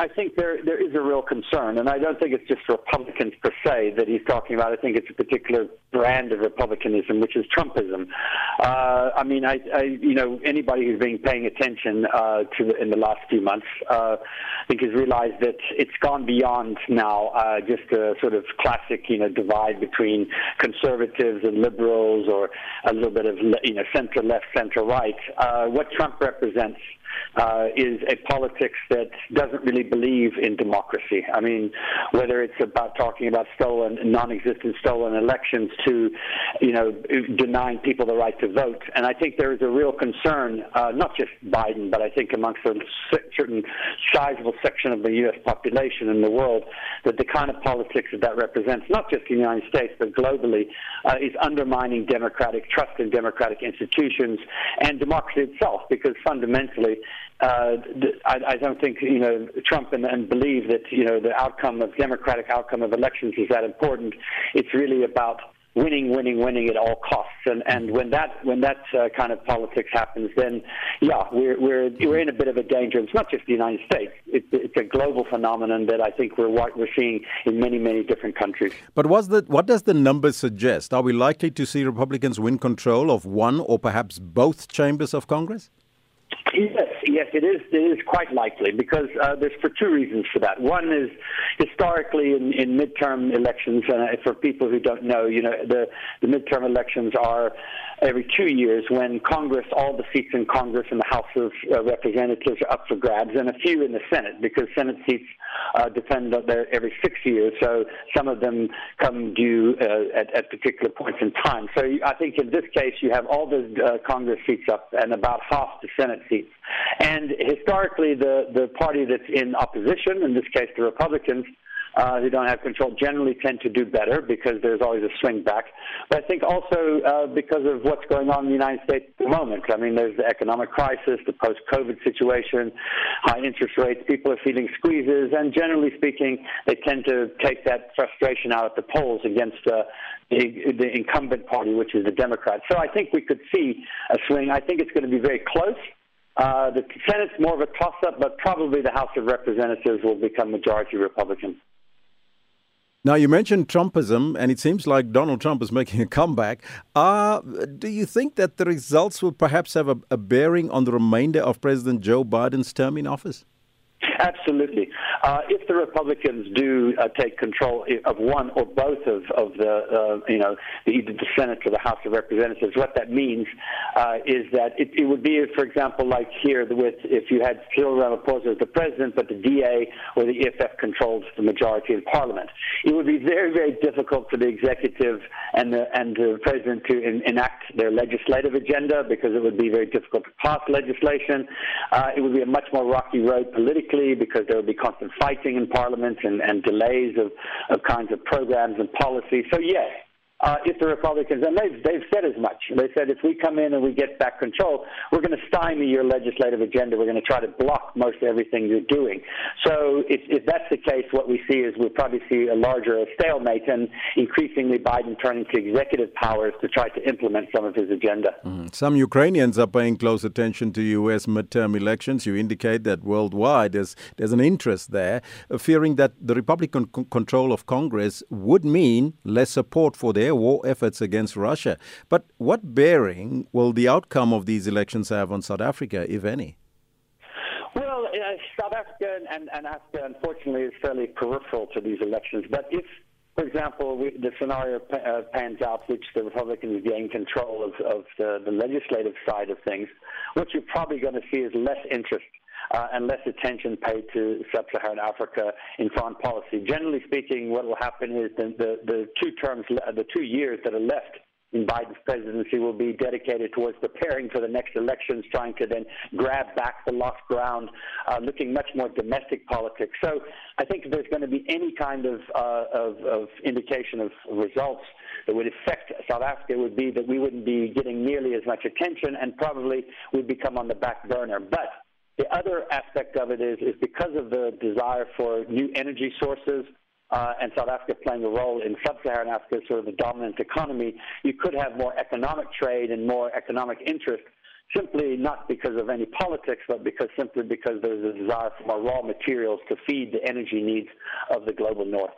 I think there there is a real concern, and I don't think it's just Republicans per se that he's talking about. I think it's a particular brand of republicanism, which is Trumpism. Uh, I mean, I, I you know anybody who's been paying attention uh, to in the last few months, uh, I think has realized that it's gone beyond now uh, just a sort of classic you know divide between conservatives and liberals, or a little bit of you know center left, center right. Uh, what Trump represents uh, is a politics that doesn't really believe in democracy. I mean, whether it's about talking about stolen, non-existent stolen elections to, you know, denying people the right to vote. And I think there is a real concern, uh, not just Biden, but I think amongst a certain sizable section of the U.S. population in the world, that the kind of politics that that represents, not just in the United States, but globally, uh, is undermining democratic trust in democratic institutions and democracy itself, because fundamentally, uh, I, I don't think you know Trump and, and believe that you know the outcome of democratic outcome of elections is that important. It's really about winning, winning, winning at all costs. And and when that when that uh, kind of politics happens, then yeah, we're we're we're in a bit of a danger. It's not just the United States; it's, it's a global phenomenon that I think we're we're seeing in many many different countries. But what's the what does the numbers suggest? Are we likely to see Republicans win control of one or perhaps both chambers of Congress? Yes, yes, it is. It is quite likely because uh, there's for two reasons for that. One is historically in, in midterm elections, and uh, for people who don't know, you know, the the midterm elections are every two years when Congress, all the seats in Congress and the House of uh, Representatives are up for grabs, and a few in the Senate because Senate seats uh, depend on their every six years. So some of them come due uh, at, at particular points in time. So I think in this case you have all the uh, Congress seats up and about half the Senate seats. And historically, the the party that's in opposition, in this case the Republicans, uh, who don't have control generally tend to do better because there's always a swing back. But I think also uh, because of what's going on in the United States at the moment. I mean, there's the economic crisis, the post-COVID situation, high interest rates, people are feeling squeezes, and generally speaking, they tend to take that frustration out at the polls against uh, the, the incumbent party, which is the Democrats. So I think we could see a swing. I think it's going to be very close. Uh, the Senate's more of a toss-up, but probably the House of Representatives will become majority Republican. Now, you mentioned Trumpism, and it seems like Donald Trump is making a comeback. Uh, do you think that the results will perhaps have a, a bearing on the remainder of President Joe Biden's term in office? Absolutely. Uh, if the Republicans do uh, take control of one or both of, of the, uh, you know, the, either the Senate or the House of Representatives, what that means uh, is that it, it, would be, for example, like here with if you had Cyril Ramaphosa as the president, but the DA or the EFF controls the majority in Parliament. It would be very, very difficult for the executive and the and the president to in, enact their legislative agenda because it would be very difficult to pass legislation. Uh, it would be a much more rocky road politically because there will be constant fighting in Parliament and, and delays of, of kinds of programs and policies. So, yes, uh, if the Republicans, and they've, they've said as much. They said if we come in and we get back control, we're going to stymie your legislative agenda. We're going to try to block most everything you're doing. So if, if that's the case, what we see is we'll probably see a larger stalemate and increasingly Biden turning to executive powers to try to implement some of his agenda. Mm. Some Ukrainians are paying close attention to U.S. midterm elections. You indicate that worldwide there's, there's an interest there, uh, fearing that the Republican c- control of Congress would mean less support for their their war efforts against Russia. But what bearing will the outcome of these elections have on South Africa, if any? Well, uh, South Africa and, and Africa, unfortunately, is fairly peripheral to these elections. But if for example, we, the scenario uh, pans out, which the Republicans gain control of, of the, the, legislative side of things, what you're probably going to see is less interest uh, and less attention paid to sub-Saharan Africa in foreign policy. Generally speaking, what will happen is the, the, the two terms, the two years that are left in Biden's presidency will be dedicated towards preparing for the next elections, trying to then grab back the lost ground, uh, looking much more domestic politics. So I think if there's going to be any kind of, uh, of, of indication of results that would affect South Africa, would be that we wouldn't be getting nearly as much attention and probably would become on the back burner. But the other aspect of it is, is because of the desire for new energy sources, uh, and South Africa playing a role in sub-Saharan Africa, sort of the dominant economy, you could have more economic trade and more economic interest simply not because of any politics, but because simply because there's a desire for more raw materials to feed the energy needs of the global north.